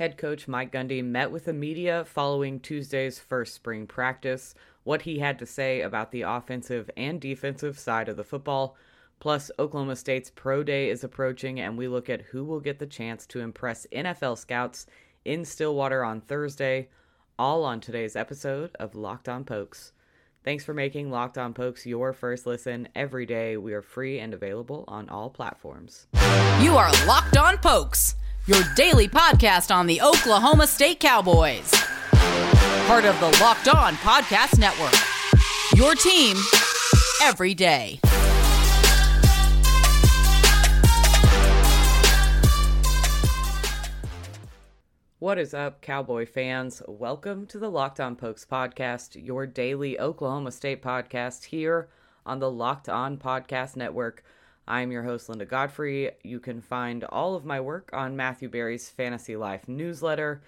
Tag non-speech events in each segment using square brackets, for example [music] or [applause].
Head coach Mike Gundy met with the media following Tuesday's first spring practice, what he had to say about the offensive and defensive side of the football. Plus, Oklahoma State's Pro Day is approaching, and we look at who will get the chance to impress NFL scouts in Stillwater on Thursday, all on today's episode of Locked On Pokes. Thanks for making Locked On Pokes your first listen every day. We are free and available on all platforms. You are Locked On Pokes your daily podcast on the Oklahoma State Cowboys. Part of the Locked On Podcast Network. Your team every day. What is up, Cowboy fans? Welcome to the Locked On Pokes podcast, your daily Oklahoma State podcast here on the Locked On Podcast Network. I'm your host, Linda Godfrey. You can find all of my work on Matthew Berry's Fantasy Life newsletter.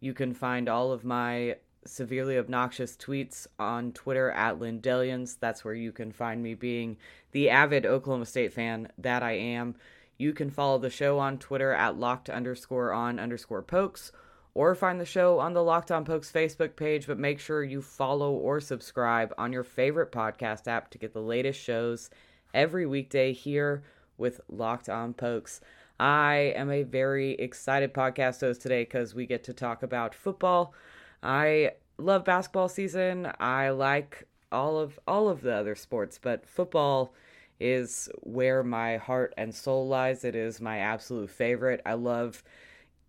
You can find all of my severely obnoxious tweets on Twitter at Lindellians. That's where you can find me being the avid Oklahoma State fan that I am. You can follow the show on Twitter at locked underscore on underscore pokes or find the show on the Locked On Pokes Facebook page, but make sure you follow or subscribe on your favorite podcast app to get the latest shows every weekday here with Locked On Pokes. I am a very excited podcast host today because we get to talk about football. I love basketball season. I like all of all of the other sports, but football is where my heart and soul lies. It is my absolute favorite. I love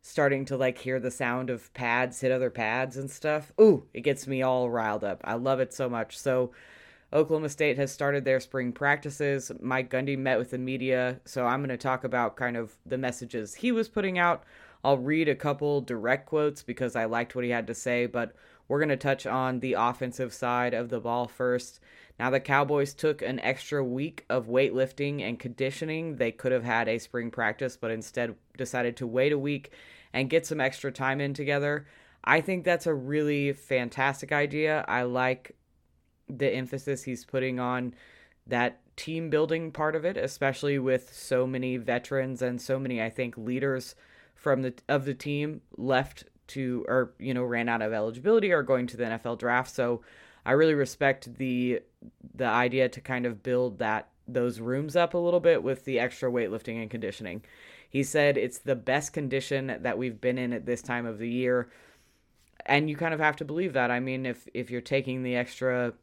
starting to like hear the sound of pads hit other pads and stuff. Ooh, it gets me all riled up. I love it so much. So Oklahoma State has started their spring practices. Mike Gundy met with the media, so I'm going to talk about kind of the messages he was putting out. I'll read a couple direct quotes because I liked what he had to say, but we're going to touch on the offensive side of the ball first. Now, the Cowboys took an extra week of weightlifting and conditioning. They could have had a spring practice, but instead decided to wait a week and get some extra time in together. I think that's a really fantastic idea. I like the emphasis he's putting on that team building part of it, especially with so many veterans and so many, I think, leaders from the of the team left to or you know ran out of eligibility or going to the NFL draft. So I really respect the the idea to kind of build that those rooms up a little bit with the extra weightlifting and conditioning. He said it's the best condition that we've been in at this time of the year. And you kind of have to believe that. I mean, if if you're taking the extra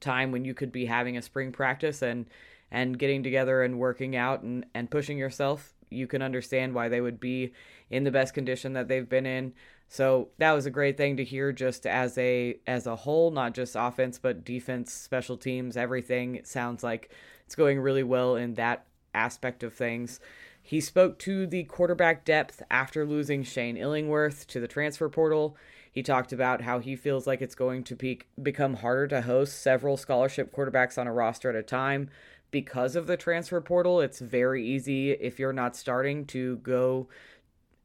time when you could be having a spring practice and and getting together and working out and, and pushing yourself, you can understand why they would be in the best condition that they've been in. So that was a great thing to hear just as a as a whole, not just offense, but defense, special teams, everything. It sounds like it's going really well in that aspect of things. He spoke to the quarterback depth after losing Shane Illingworth to the transfer portal. He talked about how he feels like it's going to be, become harder to host several scholarship quarterbacks on a roster at a time because of the transfer portal. It's very easy if you're not starting to go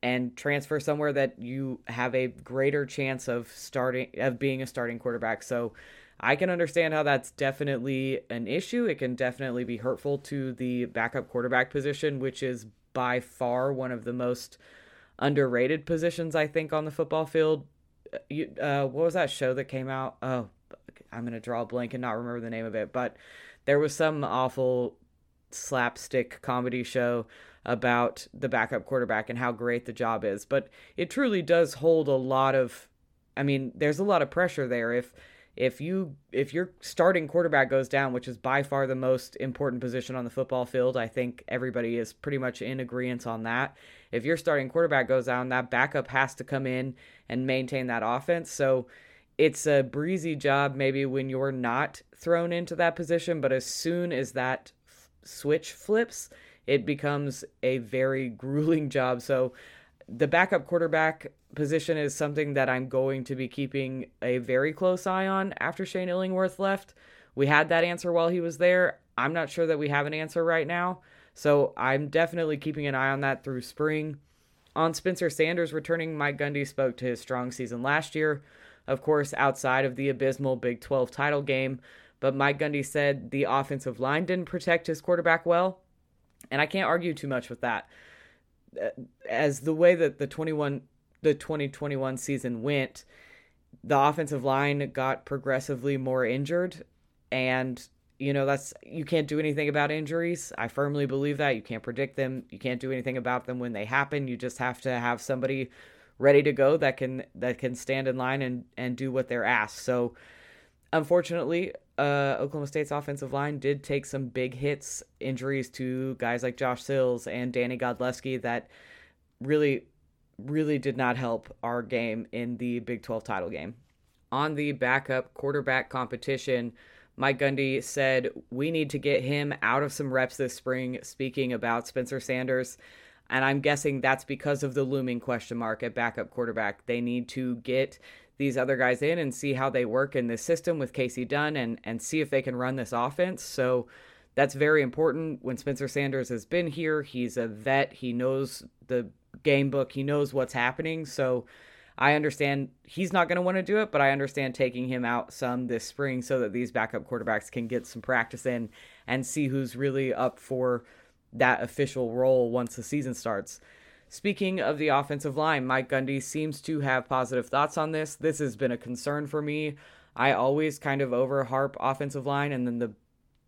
and transfer somewhere that you have a greater chance of starting of being a starting quarterback. So I can understand how that's definitely an issue. It can definitely be hurtful to the backup quarterback position, which is by far one of the most underrated positions I think on the football field you, uh, what was that show that came out? Oh, I'm gonna draw a blank and not remember the name of it, but there was some awful slapstick comedy show about the backup quarterback and how great the job is. But it truly does hold a lot of I mean, there's a lot of pressure there if if you if your starting quarterback goes down, which is by far the most important position on the football field, I think everybody is pretty much in agreement on that. If your starting quarterback goes down, that backup has to come in and maintain that offense. So it's a breezy job maybe when you're not thrown into that position, but as soon as that f- switch flips, it becomes a very [laughs] grueling job. So the backup quarterback position is something that I'm going to be keeping a very close eye on after Shane Illingworth left. We had that answer while he was there. I'm not sure that we have an answer right now. So I'm definitely keeping an eye on that through spring. On Spencer Sanders returning, Mike Gundy spoke to his strong season last year, of course, outside of the abysmal Big 12 title game. But Mike Gundy said the offensive line didn't protect his quarterback well. And I can't argue too much with that. Uh, as the way that the 21 the 2021 season went, the offensive line got progressively more injured. And, you know, that's, you can't do anything about injuries. I firmly believe that. You can't predict them. You can't do anything about them when they happen. You just have to have somebody ready to go that can, that can stand in line and, and do what they're asked. So, unfortunately, uh, Oklahoma State's offensive line did take some big hits, injuries to guys like Josh Sills and Danny Godlewski that really, really did not help our game in the Big 12 title game. On the backup quarterback competition, Mike Gundy said, We need to get him out of some reps this spring, speaking about Spencer Sanders. And I'm guessing that's because of the looming question mark at backup quarterback. They need to get these other guys in and see how they work in this system with Kasey Dunn and and see if they can run this offense. So that's very important. When Spencer Sanders has been here, he's a vet. He knows the game book. He knows what's happening. So I understand he's not going to want to do it, but I understand taking him out some this spring so that these backup quarterbacks can get some practice in and see who's really up for that official role once the season starts. Speaking of the offensive line, Mike Gundy seems to have positive thoughts on this. This has been a concern for me. I always kind of over harp offensive line, and then the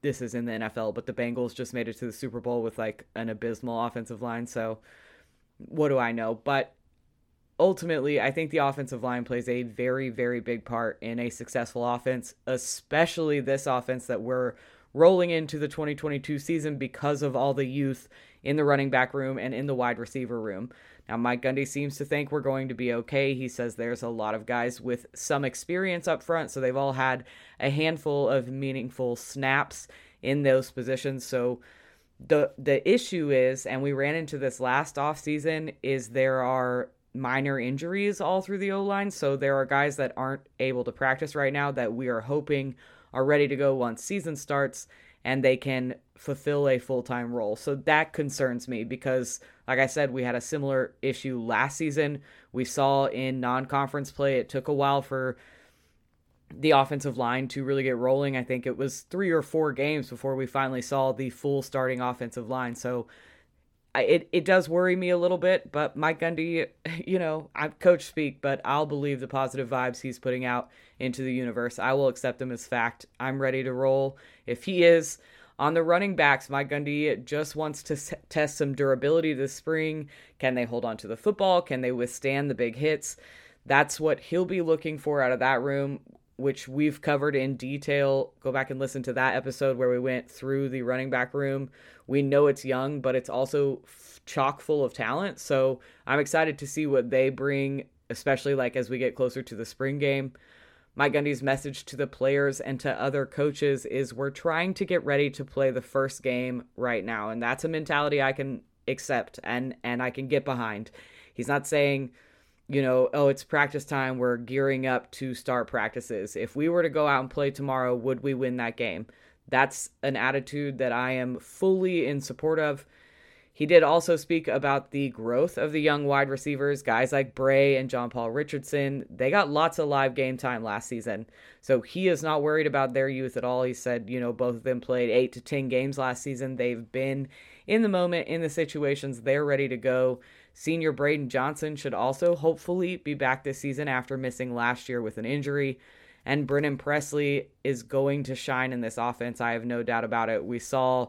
this is in the NFL, but the Bengals just made it to the Super Bowl with like an abysmal offensive line. So what do I know? But ultimately, I think the offensive line plays a very, very big part in a successful offense, especially this offense that we're rolling into the 2022 season because of all the youth in the running back room and in the wide receiver room. Now, Mike Gundy seems to think we're going to be okay. He says there's a lot of guys with some experience up front, so they've all had a handful of meaningful snaps in those positions. So the the issue is, and we ran into this last off season, is there are minor injuries all through the O line. So there are guys that aren't able to practice right now that we are hoping are ready to go once season starts and they can fulfill a full-time role. So that concerns me because like I said we had a similar issue last season. We saw in non-conference play it took a while for the offensive line to really get rolling. I think it was 3 or 4 games before we finally saw the full starting offensive line. So it it does worry me a little bit, but Mike Gundy, [laughs] you know, I'm coach speak, but I'll believe the positive vibes he's putting out into the universe. I will accept them as fact. I'm ready to roll. If he is on the running backs, Mike Gundy just wants to s- test some durability this spring. Can they hold on to the football? Can they withstand the big hits? That's what he'll be looking for out of that room which we've covered in detail. Go back and listen to that episode where we went through the running back room. We know it's young, but it's also chock full of talent. So I'm excited to see what they bring, especially like as we get closer to the spring game. Mike Gundy's message to the players and to other coaches is we're trying to get ready to play the first game right now. And that's a mentality I can accept and and I can get behind. He's not saying you know, oh, it's practice time. We're gearing up to start practices. If we were to go out and play tomorrow, would we win that game? That's an attitude that I am fully in support of. He did also speak about the growth of the young wide receivers, guys like Bray and John Paul Richardson. They got lots of live game time last season. So he is not worried about their youth at all. He said, you know, both of them played eight to 10 games last season. They've been in the moment, in the situations, they're ready to go. Senior Braydon Johnson should also hopefully be back this season after missing last year with an injury. And Brennan Presley is going to shine in this offense. I have no doubt about it. We saw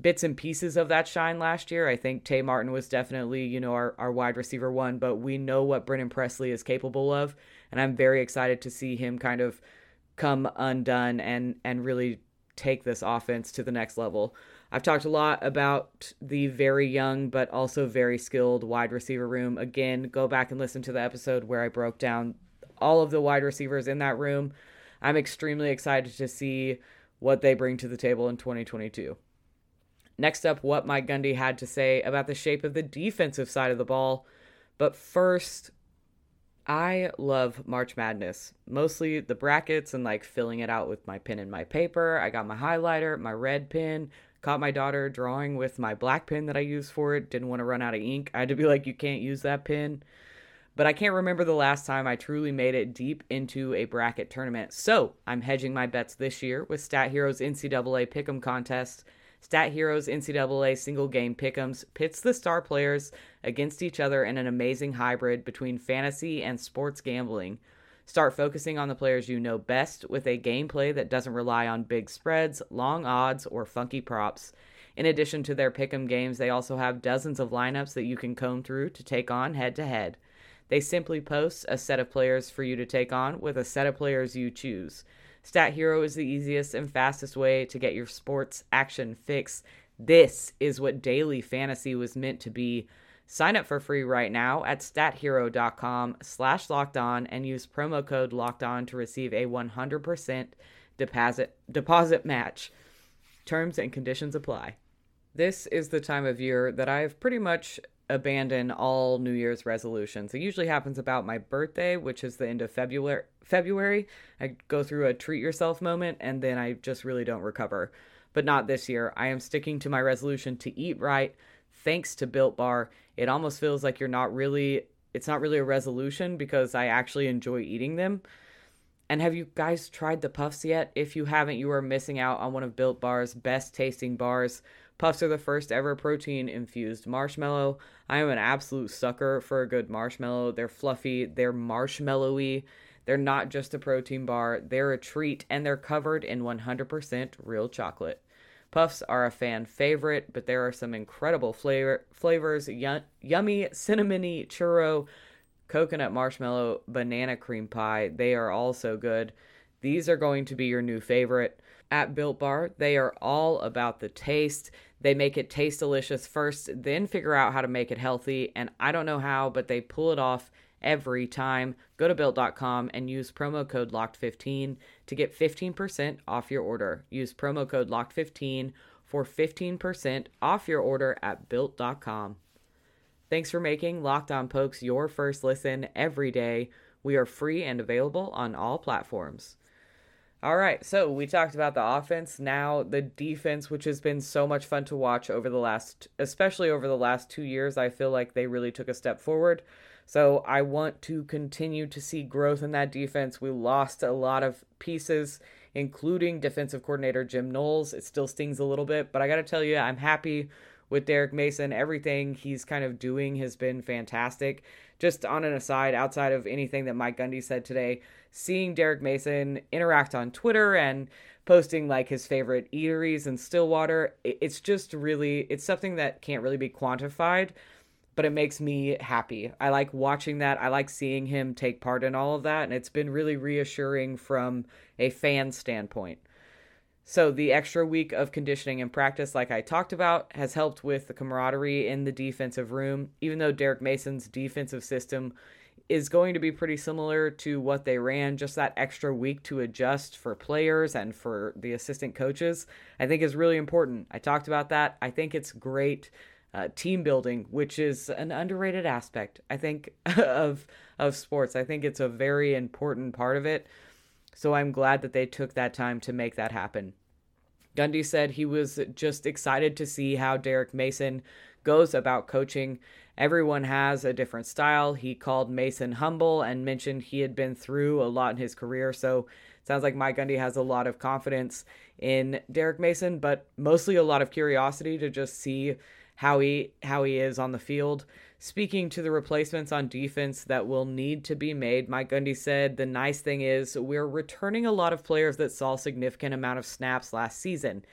bits and pieces of that shine last year. I think Tay Martin was definitely, you know, our, our wide receiver one, but we know what Brennan Presley is capable of. And I'm very excited to see him kind of come undone and and really take this offense to the next level. I've talked a lot about the very young but also very skilled wide receiver room. Again, go back and listen to the episode where I broke down all of the wide receivers in that room. I'm extremely excited to see what they bring to the table in 2022. Next up, what Mike Gundy had to say about the shape of the defensive side of the ball. But first, I love March Madness. Mostly the brackets and like filling it out with my pen and my paper. I got my highlighter, my red pen, Caught my daughter drawing with my black pen that I used for it. Didn't want to run out of ink. I had to be like, you can't use that pen. But I can't remember the last time I truly made it deep into a bracket tournament. So I'm hedging my bets this year with Stat Heroes NCAA Pick'em contest. Stat Heroes NCAA single game pick'ems pits the star players against each other in an amazing hybrid between fantasy and sports gambling. Start focusing on the players you know best with a gameplay that doesn't rely on big spreads, long odds, or funky props. In addition to their pick'em games, they also have dozens of lineups that you can comb through to take on head to head. They simply post a set of players for you to take on with a set of players you choose. Stat Hero is the easiest and fastest way to get your sports action fix. This is what daily fantasy was meant to be. Sign up for free right now at stathero.com slash locked on and use promo code locked on to receive a 100% deposit, deposit match. Terms and conditions apply. This is the time of year that I've pretty much abandoned all New Year's resolutions. It usually happens about my birthday, which is the end of February. February, I go through a treat yourself moment and then I just really don't recover. But not this year. I am sticking to my resolution to eat right thanks to Built Bar. It almost feels like you're not really it's not really a resolution because I actually enjoy eating them. And have you guys tried the puffs yet? If you haven't, you are missing out on one of Built Bar's best tasting bars. Puffs are the first ever protein infused marshmallow. I am an absolute sucker for a good marshmallow. They're fluffy, they're marshmallowy. They're not just a protein bar, they're a treat, and they're covered in 100% real chocolate. Puffs are a fan favorite, but there are some incredible flavor flavors y- yummy cinnamony churro, coconut marshmallow, banana cream pie. They are also good. These are going to be your new favorite. At Built Bar, they are all about the taste. They make it taste delicious first, then figure out how to make it healthy. And I don't know how, but they pull it off every time. Go to built.com and use promo code locked15 to get 15% off your order. Use promo code locked15 for 15% off your order at built.com. Thanks for making Locked On Pokes your first listen every day. We are free and available on all platforms. All right, so we talked about the offense. Now the defense, which has been so much fun to watch over the last, especially over the last two years, I feel like they really took a step forward. So I want to continue to see growth in that defense. We lost a lot of pieces, including defensive coordinator Jim Knowles. It still stings a little bit, but I got to tell you, I'm happy with Derek Mason. Everything he's kind of doing has been fantastic. Just on an aside, outside of anything that Mike Gundy said today, seeing Derek Mason interact on Twitter and posting like his favorite eateries in Stillwater, it's just really, it's something that can't really be quantified but it makes me happy. I like watching that. I like seeing him take part in all of that, and it's been really reassuring from a fan standpoint. So, the extra week of conditioning and practice, like I talked about, has helped with the camaraderie in the defensive room. Even though Derek Mason's defensive system is going to be pretty similar to what they ran, just that extra week to adjust for players and for the assistant coaches, I think is really important. I talked about that. I think it's great uh, team building, which is an underrated aspect, I think, [laughs] of of sports. I think it's a very important part of it. So I'm glad that they took that time to make that happen. Gundy said he was just excited to see how Derek Mason goes about coaching. Everyone has a different style. He called Mason humble and mentioned he had been through a lot in his career. So sounds like Mike Gundy has a lot of confidence in Derek Mason, but mostly a lot of curiosity to just see how he how he is on the field. Speaking to the replacements on defense that will need to be made, Mike Gundy said the nice thing is we're returning a lot of players that saw significant amount of snaps last season,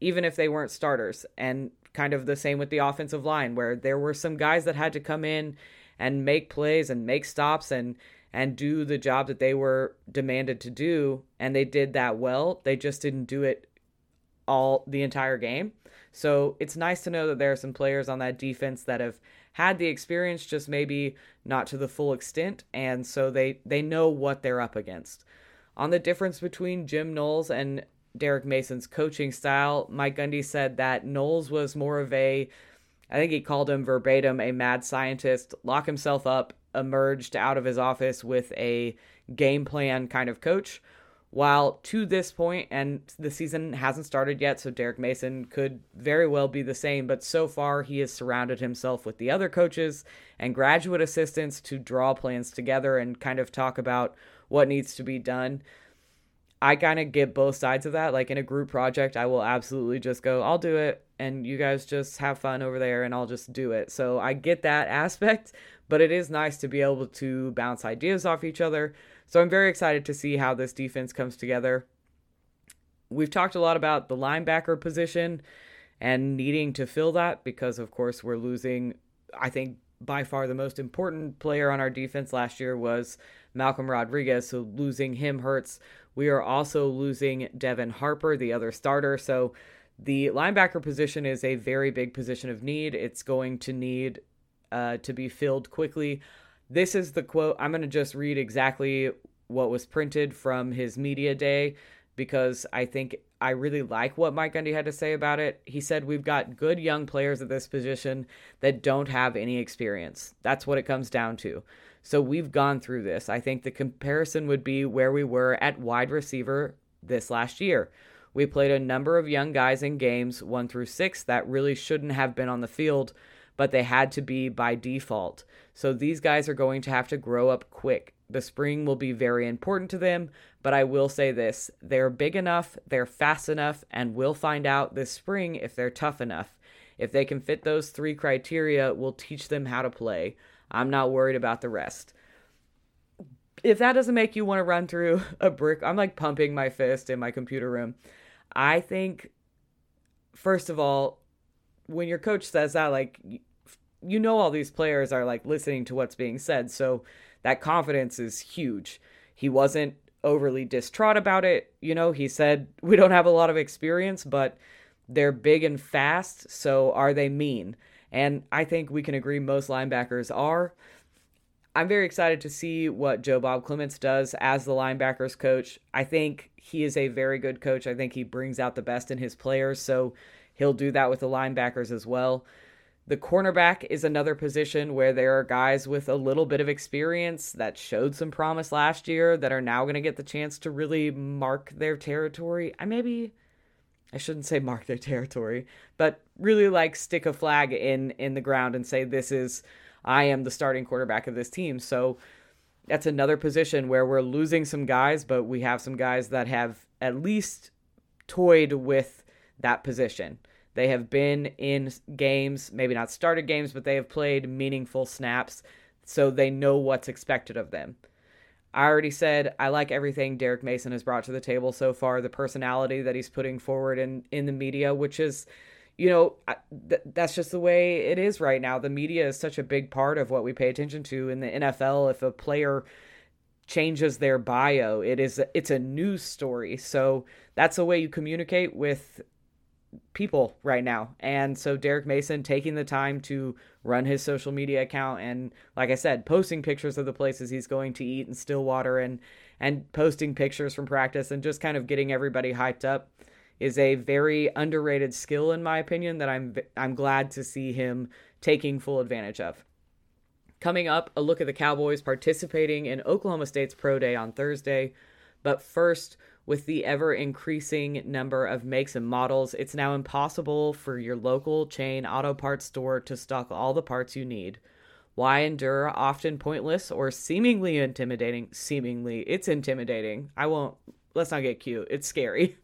even if they weren't starters. And kind of the same with the offensive line, where there were some guys that had to come in and make plays and make stops and and do the job that they were demanded to do, and they did that well. They just didn't do it all the entire game. So it's nice to know that there are some players on that defense that have had the experience, just maybe not to the full extent, and so they they know what they're up against. On the difference between Jim Knowles and Derek Mason's coaching style, Mike Gundy said that Knowles was more of a, I think he called him verbatim, a mad scientist, lock himself up, emerged out of his office with a game plan kind of coach, while to this point, and the season hasn't started yet, so Derek Mason could very well be the same, but so far he has surrounded himself with the other coaches and graduate assistants to draw plans together and kind of talk about what needs to be done. I kind of get both sides of that. Like in a group project, I will absolutely just go, I'll do it. And you guys just have fun over there and I'll just do it. So I get that aspect, but it is nice to be able to bounce ideas off each other. So I'm very excited to see how this defense comes together. We've talked a lot about the linebacker position and needing to fill that because, of course, we're losing, I think, by far the most important player on our defense last year was Malcolm Rodriguez. So losing him hurts. We are also losing Devin Harper, the other starter. So the linebacker position is a very big position of need. It's going to need uh, to be filled quickly. This is the quote. I'm going to just read exactly what was printed from his media day because I think I really like what Mike Gundy had to say about it. He said, We've got good young players at this position that don't have any experience. That's what it comes down to. So we've gone through this. I think the comparison would be where we were at wide receiver this last year. We played a number of young guys in games one through six that really shouldn't have been on the field, but they had to be by default. So these guys are going to have to grow up quick. The spring will be very important to them, but I will say this they're big enough, they're fast enough, and we'll find out this spring if they're tough enough. If they can fit those three criteria, we'll teach them how to play. I'm not worried about the rest. If that doesn't make you want to run through [laughs] a brick, I'm like pumping my fist in my computer room. I think, first of all, when your coach says that, like, you know, all these players are like listening to what's being said. So that confidence is huge. He wasn't overly distraught about it. You know, he said, We don't have a lot of experience, but they're big and fast. So are they mean? And I think we can agree most linebackers are. I'm very excited to see what Joe Bob Clements does as the linebackers coach. I think he is a very good coach. I think he brings out the best in his players. So he'll do that with the linebackers as well. The cornerback is another position where there are guys with a little bit of experience that showed some promise last year that are now going to get the chance to really mark their territory. I maybe I shouldn't say mark their territory, but really like stick a flag in in the ground and say this is I am the starting quarterback of this team. So that's another position where we're losing some guys, but we have some guys that have at least toyed with that position. They have been in games, maybe not started games, but they have played meaningful snaps, so they know what's expected of them. I already said I like everything Derek Mason has brought to the table so far, the personality that he's putting forward in in the media, which is you know th- that's just the way it is right now. The media is such a big part of what we pay attention to in the NFL. If a player changes their bio, it is it's a news story. So that's the way you communicate with people right now. And so Derek Mason taking the time to run his social media account and like I said, posting pictures of the places he's going to eat in Stillwater and and posting pictures from practice and just kind of getting everybody hyped up is a very underrated skill in my opinion that I'm I'm glad to see him taking full advantage of. Coming up, a look at the Cowboys participating in Oklahoma State's Pro Day on Thursday. But first, with the ever increasing number of makes and models, it's now impossible for your local chain auto parts store to stock all the parts you need. Why endure often pointless or seemingly intimidating? Seemingly, it's intimidating. I won't, let's not get cute. It's scary.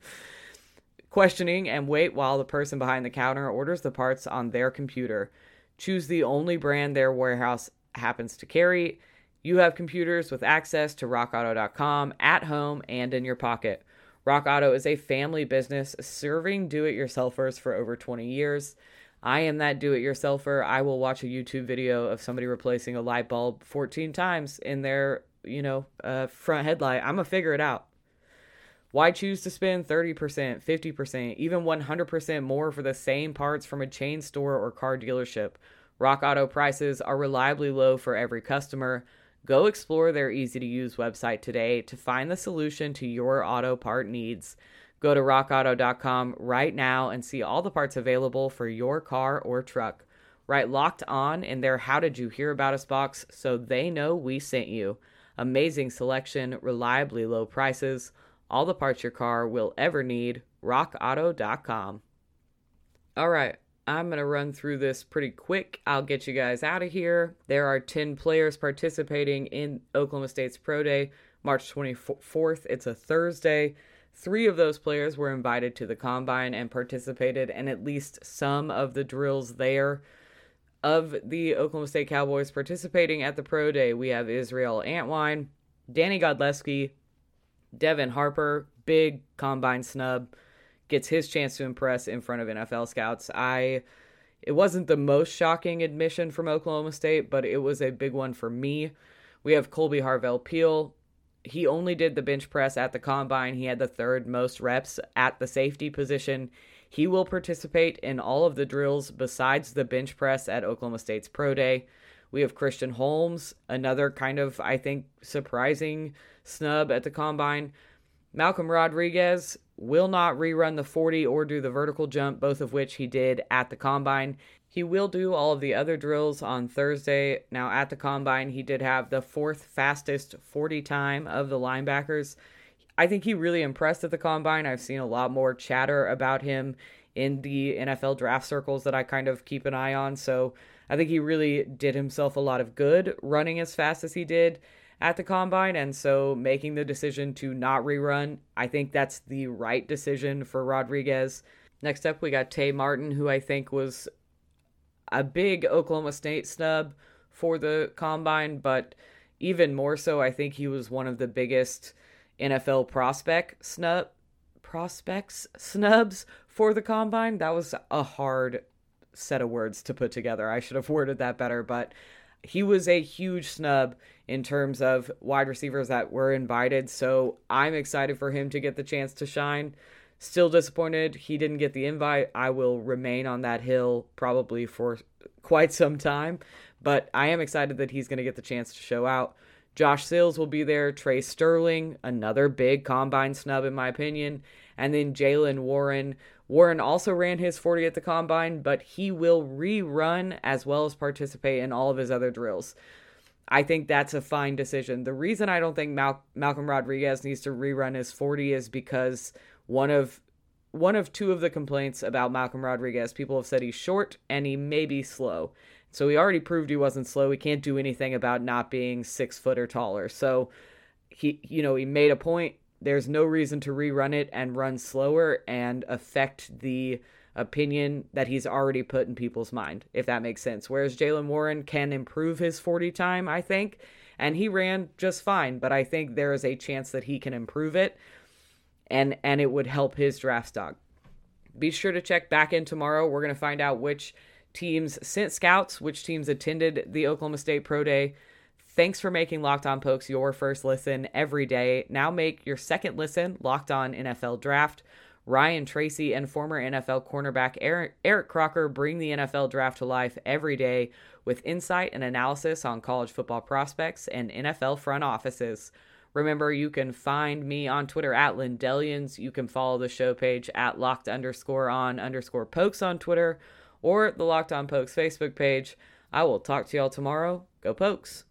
[laughs] Questioning and wait while the person behind the counter orders the parts on their computer. Choose the only brand their warehouse happens to carry you have computers with access to rockauto.com at home and in your pocket. Rock Auto is a family business serving do it yourselfers for over 20 years. I am that do it yourselfer. I will watch a YouTube video of somebody replacing a light bulb 14 times in their, you know, uh, front headlight. I'm going to figure it out. Why choose to spend 30%, 50%, even 100% more for the same parts from a chain store or car dealership? Rock Auto prices are reliably low for every customer. Go explore their easy to use website today to find the solution to your auto part needs. Go to rockauto.com right now and see all the parts available for your car or truck. Write locked on in their How Did You Hear About Us box so they know we sent you. Amazing selection, reliably low prices, all the parts your car will ever need. RockAuto.com. All right, I'm going to run through this pretty quick. I'll get you guys out of here. There are 10 players participating in Oklahoma State's Pro Day. March 24th. It's a Thursday. Three of those players were invited to the combine and participated in at least some of the drills there. Of the Oklahoma State Cowboys participating at the Pro Day, we have Israel Antwine, Danny Godlewski, Devin Harper, big combine snub, gets his chance to impress in front of NFL scouts. I it wasn't the most shocking admission from Oklahoma State, but it was a big one for me. We have Kolby Harvell-Peel. He only did the bench press at the combine. He had the third most reps at the safety position. He will participate in all of the drills besides the bench press at Oklahoma State's Pro Day. We have Christian Holmes, another kind of, I think, surprising snub at the combine. Malcolm Rodriguez will not rerun the 40 or do the vertical jump, both of which he did at the combine. He will do all of the other drills on Thursday. Now, at the combine, he did have the fourth fastest 40 time of the linebackers. I think he really impressed at the combine. I've seen a lot more chatter about him in the NFL draft circles that I kind of keep an eye on. So I think he really did himself a lot of good running as fast as he did at the combine. And so making the decision to not rerun, I think that's the right decision for Rodriguez. Next up, we got Tay Martin, who I think was a big Oklahoma State snub for the combine, but even more so, I think he was one of the biggest NFL prospect snub prospects snubs for the combine. That was a hard set of words to put together. I should have [laughs] worded that better, but he was a huge snub in terms of wide receivers that were invited. So I'm excited for him to get the chance to shine. Still disappointed he didn't get the invite. I will remain on that hill probably for quite some time, but I am excited that he's going to get the chance to show out. Josh Sills will be there. Tre Sterling, another big combine snub in my opinion. And then Jaylen Warren. Warren also ran his 40 at the combine, but he will rerun as well as participate in all of his other drills. I think that's a fine decision. The reason I don't think Mal- Malcolm Rodriguez needs to rerun his 40 is because one of one of two of the complaints about Malcolm Rodriguez, people have said he's short and he may be slow. So he already proved he wasn't slow. He can't do anything about not being six foot or taller. So he, you know, he made a point. There's no reason to rerun it and run slower and affect the opinion that he's already put in people's mind, if that makes sense. Whereas Jaylen Warren can improve his 40 time, I think, and he ran just fine, but I think there is a chance that he can improve it and and it would help his draft stock. Be sure to check back in tomorrow. We're going to find out which teams sent scouts, which teams attended the Oklahoma State Pro Day. Thanks for making Locked On Pokes your first listen every day. Now make your second listen Locked On NFL Draft. Ryan Tracy and former NFL cornerback Eric, Eric Crocker bring the NFL draft to life every day with insight and analysis on college football prospects and NFL front offices. Remember, you can find me on Twitter at Lindellians. You can follow the show page at locked underscore on underscore pokes on Twitter or the Locked On Pokes Facebook page. I will talk to y'all tomorrow. Go Pokes.